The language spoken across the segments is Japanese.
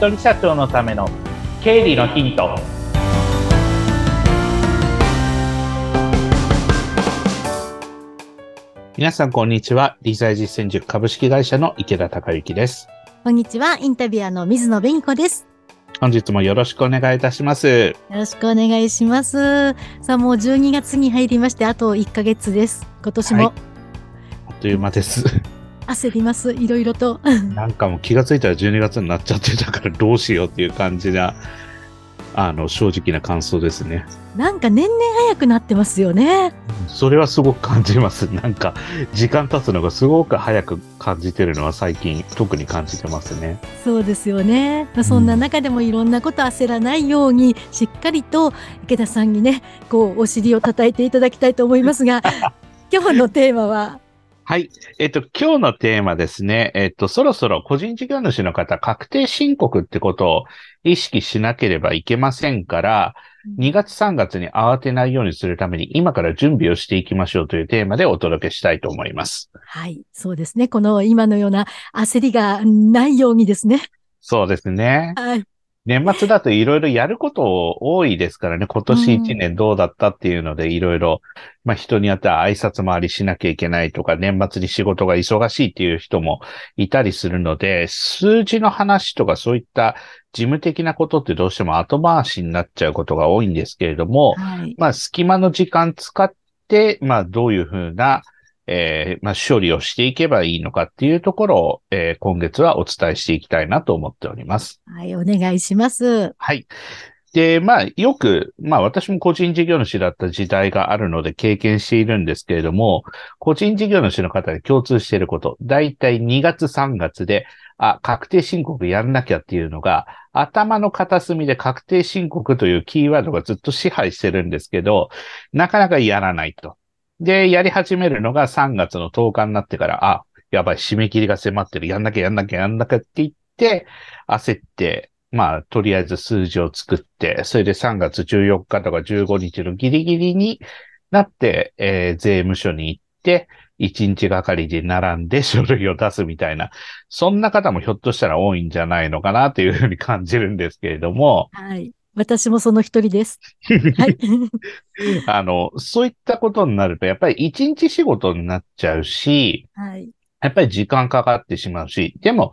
人社長のための経理のヒント。皆さんこんにちは。理財実践塾株式会社の池田孝之です。こんにちは。インタビュアーの水野紅子です。本日もよろしくお願いいたします。よろしくお願いします。さあもう12月に入りましてあと1ヶ月です。今年も、はい、あっという間です焦ります、いろいろと。なんかもう気がついたら12月になっちゃってたからどうしようっていう感じな、あの、正直な感想ですね。なんか年々早くなってますよね。それはすごく感じます。なんか、時間経つのがすごく早く感じてるのは最近特に感じてますね。そうですよね。まあ、そんな中でもいろんなこと焦らないように、しっかりと池田さんにね、こう、お尻を叩いていただきたいと思いますが、今日のテーマははい。えっと、今日のテーマですね。えっと、そろそろ個人事業主の方、確定申告ってことを意識しなければいけませんから、2月3月に慌てないようにするために、今から準備をしていきましょうというテーマでお届けしたいと思います。はい。そうですね。この今のような焦りがないようにですね。そうですね。はい。年末だといろいろやること多いですからね、今年1年どうだったっていうのでいろいろ、まあ人によっては挨拶回りしなきゃいけないとか、年末に仕事が忙しいっていう人もいたりするので、数字の話とかそういった事務的なことってどうしても後回しになっちゃうことが多いんですけれども、はい、まあ隙間の時間使って、まあどういうふうなえー、まあ、処理をしていけばいいのかっていうところを、えー、今月はお伝えしていきたいなと思っております。はい、お願いします。はい。で、まあ、よく、まあ、私も個人事業主だった時代があるので経験しているんですけれども、個人事業主の方で共通していること、だいたい2月3月で、あ、確定申告やんなきゃっていうのが、頭の片隅で確定申告というキーワードがずっと支配してるんですけど、なかなかやらないと。で、やり始めるのが3月の10日になってから、あ、やばい、締め切りが迫ってる、やんなきゃやんなきゃやんなきゃって言って、焦って、まあ、とりあえず数字を作って、それで3月14日とか15日のギリギリになって、えー、税務署に行って、1日がかりで並んで書類を出すみたいな、そんな方もひょっとしたら多いんじゃないのかなというふうに感じるんですけれども、はい。私もその一人です。はい。あの、そういったことになると、やっぱり一日仕事になっちゃうし、はい。やっぱり時間かかってしまうし、でも、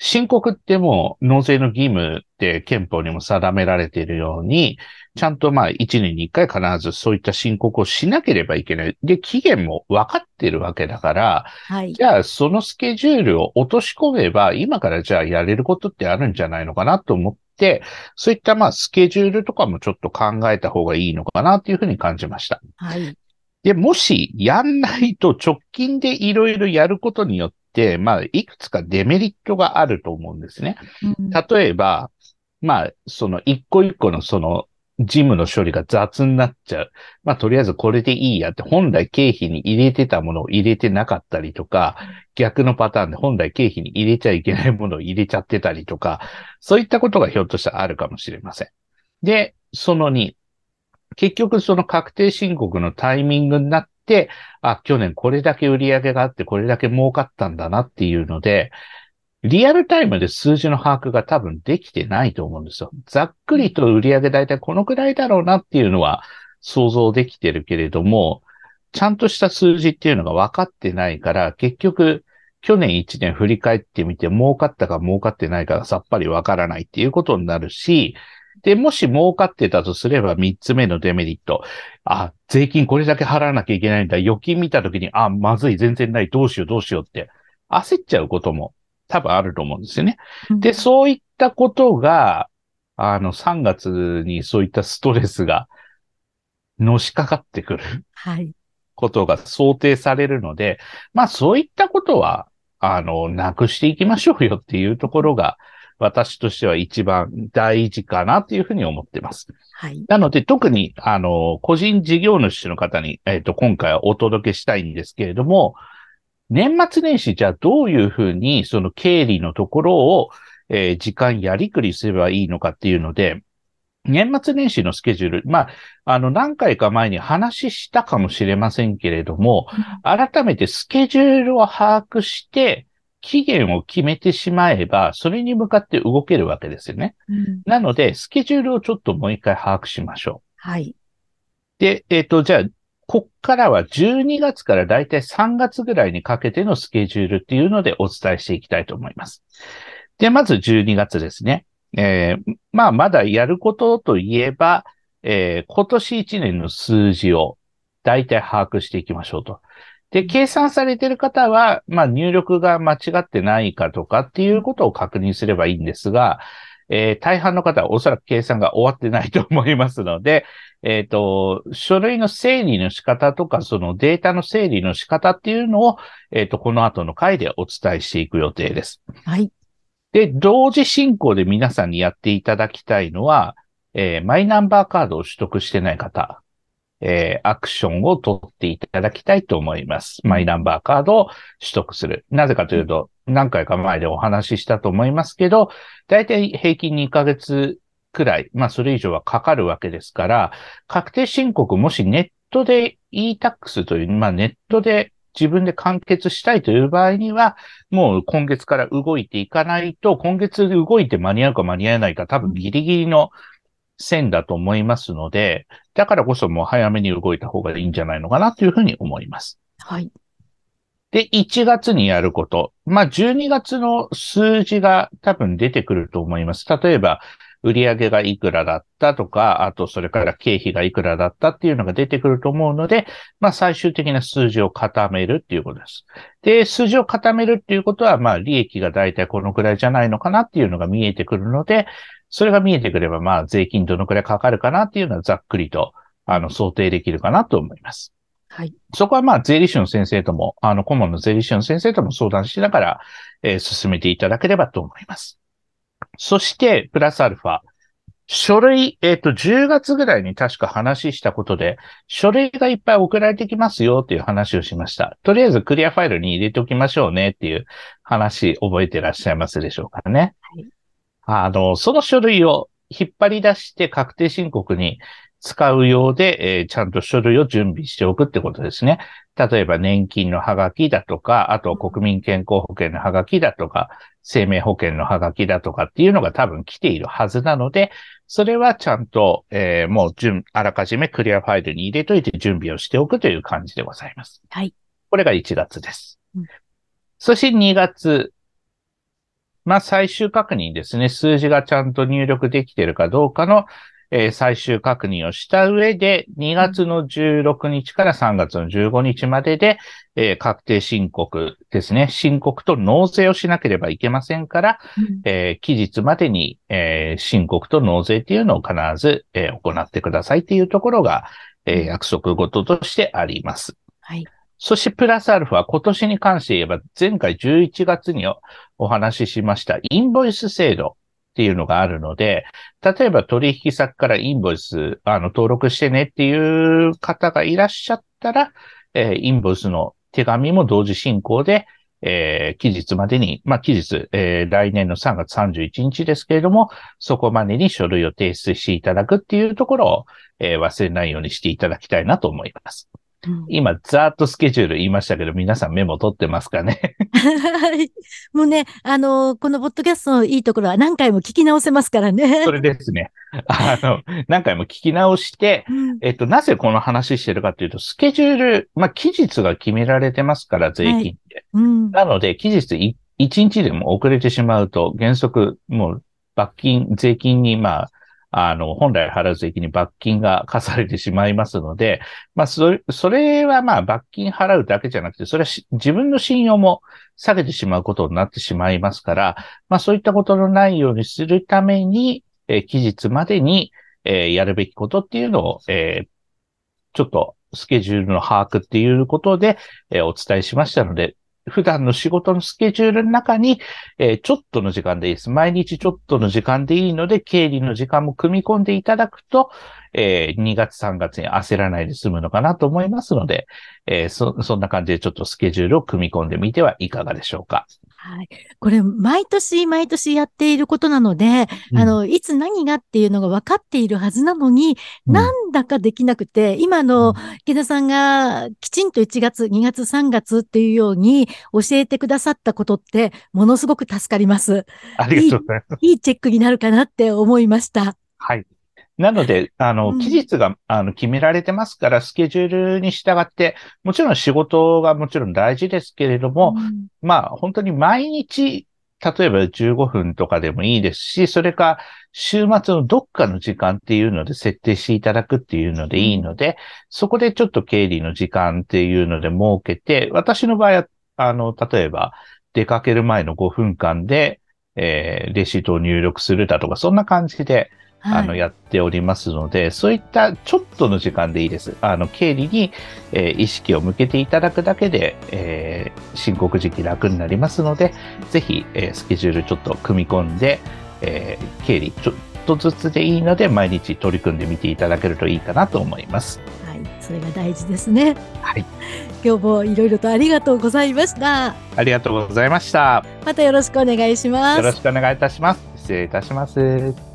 申告ってもう納税の義務って憲法にも定められているように、ちゃんとまあ一年に一回必ずそういった申告をしなければいけない。で、期限も分かってるわけだから、はい、じゃあそのスケジュールを落とし込めば、今からじゃあやれることってあるんじゃないのかなと思っ、そういったまあスケジュールとかもちょっと考えた方がいいのかなっていうふうに感じました。はい。で、もしやんないと直近でいろいろやることによって、まあ、いくつかデメリットがあると思うんですね。うん、例えば、まあ、その一個一個のその事務の処理が雑になっちゃう。まあ、とりあえずこれでいいやって、本来経費に入れてたものを入れてなかったりとか、逆のパターンで本来経費に入れちゃいけないものを入れちゃってたりとか、そういったことがひょっとしたらあるかもしれません。で、その2、結局その確定申告のタイミングになって、あ、去年これだけ売り上げがあってこれだけ儲かったんだなっていうので、リアルタイムで数字の把握が多分できてないと思うんですよ。ざっくりと売上だいたいこのくらいだろうなっていうのは想像できてるけれども、ちゃんとした数字っていうのが分かってないから、結局、去年1年振り返ってみて儲かったか儲かってないかさっぱり分からないっていうことになるし、で、もし儲かってたとすれば3つ目のデメリット。あ、税金これだけ払わなきゃいけないんだ。預金見たときに、あ、まずい、全然ない、どうしよう、どうしようって焦っちゃうことも多分あると思うんですよね。で、そういったことが、あの、3月にそういったストレスがのしかかってくる。はい。ことが想定されるので、まあそういったことは、あの、なくしていきましょうよっていうところが、私としては一番大事かなというふうに思ってます。はい。なので、特に、あの、個人事業主の方に、えっ、ー、と、今回はお届けしたいんですけれども、年末年始じゃあどういうふうにその経理のところを、えー、時間やりくりすればいいのかっていうので、年末年始のスケジュール、まあ、あの、何回か前に話したかもしれませんけれども、改めてスケジュールを把握して、期限を決めてしまえば、それに向かって動けるわけですよね。うん。なので、スケジュールをちょっともう一回把握しましょはい。う。で、えっ、と、じゃあ、こっからは12月からだいたい3月ぐらいにかけてのスケジュールっていうのでお伝えしていきたいと思います。で、まず12月ですね。えーまあ、まだやることといえば、えー今年1年の数字をだいたい把握していきましょうと。で、計算されている方は、まあ、入力が間違ってないかとかっていうことを確認すればいいんですが、えー大半の方はおそらく計算が終わってないと思いますので、えっ、と、書類の整理の仕方とか、そのデータの整理の仕方っていうのを、えっ、と、この後の回でお伝えしていく予定です。はい。で、同時進行で皆さんにやっていただきたいのは、えーマイナンバーカードを取得してない方、えーアクションを取っていただきたいと思います。マイナンバーカードを取得する。なぜかというと、何回か前でお話ししたと思いますけど、だいたい平均2ヶ月くらい、まあそれ以上はかかるわけですから、確定申告もしネットで e-tax という、まあネットで自分で完結したいという場合には、もう今月から動いていかないと、今月動いて間に合うか間に合わないか多分ギリギリの線だと思いますので、だからこそもう早めに動いた方がいいんじゃないのかなというふうに思います。はい。で、1月にやること。まあ、12月の数字が多分出てくると思います。例えば、売上がいくらだったとか、あとそれから経費がいくらだったっていうのが出てくると思うので、まあ最終的な数字を固めるっていうことです。で、数字を固めるっていうことは、まあ利益がだいたいこのくらいじゃないのかなっていうのが見えてくるので、それが見えてくれば、まあ税金どのくらいかかるかなっていうのはざっくりと、あの、想定できるかなと思います。はい。そこはまあ、税理士の先生とも、あの、顧問の税理士の先生とも相談しながら、えー進めていただければと思います。そして、プラスアルファ。書類、えっ、と、10月ぐらいに確か話したことで、書類がいっぱい送られてきますよっていう話をしました。とりあえずクリアファイルに入れておきましょうねっていう話、覚えてらっしゃいますでしょうかね。はいあの、その書類を引っ張り出して確定申告に使うようで、えーちゃんと書類を準備しておくってことですね。例えば年金のハガキだとか、あと国民健康保険のハガキだとか、生命保険のハガキだとかっていうのが多分来ているはずなので、それはちゃんと、えーもう準、あらかじめクリアファイルに入れといて準備をしておくという感じでございます。はい。これが1月です。うんそして2月。まあ最終確認ですね。数字がちゃんと入力できているかどうかの、えー最終確認をした上で、2月の16日から3月の15日までで、えー確定申告ですね。申告と納税をしなければいけませんから、うんえー期日までに、えー申告と納税っていうのを必ず、えー行ってくださいっていうところが、えー約束事としてあります。はい。そしてプラスアルファ、今年に関して言えば、前回11月にお話ししましたインボイス制度っていうのがあるので、例えば取引先からインボイス、あの、登録してねっていう方がいらっしゃったら、えーインボイスの手紙も同時進行で、えー期日までに、まあ、期日、えー来年の3月31日ですけれども、そこまでに書類を提出していただくっていうところを、えー忘れないようにしていただきたいなと思います。うん今、ざーっとスケジュール言いましたけど、皆さんメモ取ってますかね？はい。もうね、あのこのポッドキャストのいいところは何回も聞き直せますからね。それですね。あの、何回も聞き直して、うんえっと、なぜこの話してるかというと、スケジュール、まあ、期日が決められてますから、税金って。うん。なので、期日い1日でも遅れてしまうと、原則、もう、罰金、税金に、まあ、あの、本来払う税金に罰金が課されてしまいますので、まあ、それ、それはまあ、罰金払うだけじゃなくて、それは自分の信用も下げてしまうことになってしまいますから、まあ、そういったことのないようにするために、えー期日までに、えーやるべきことっていうのを、えーちょっとスケジュールの把握っていうことで、えーお伝えしましたので、普段の仕事のスケジュールの中に、えーちょっとの時間でいいです。毎日ちょっとの時間でいいので、経理の時間も組み込んでいただくと、えー2月3月に焦らないで済むのかなと思いますので、えーそ、そんな感じでちょっとスケジュールを組み込んでみてはいかがでしょうか。はい。これ、毎年毎年やっていることなので、うん、あの、いつ何がっていうのが分かっているはずなのに、うん、なんだかできなくて、今の、池田さんがきちんと1月、2月、3月っていうように教えてくださったことって、ものすごく助かります。ありがとうございます。いいチェックになるかなって思いました。はい。なので、あの、期日が、あの、決められてますから、スケジュールに従って、もちろん仕事がもちろん大事ですけれども、うん、まあ、本当に毎日、例えば15分とかでもいいですし、それか、週末のどっかの時間っていうので設定していただくっていうのでいいので、そこでちょっと経理の時間っていうので設けて、私の場合は、あの、例えば、出かける前の5分間で、えー、レシートを入力するだとか、そんな感じで、あの、やっておりますので、そういったちょっとの時間でいいです。あの、経理に、えー、意識を向けていただくだけで、えー、申告時期楽になりますので、ぜひ、えー、スケジュールちょっと組み込んで、えー、経理ちょっとずつでいいので、毎日取り組んでみていただけるといいかなと思います。はい、それが大事ですね。はい。今日もいろいろとありがとうございました。ありがとうございました。またよろしくお願いします。よろしくお願いいたします。失礼いたします。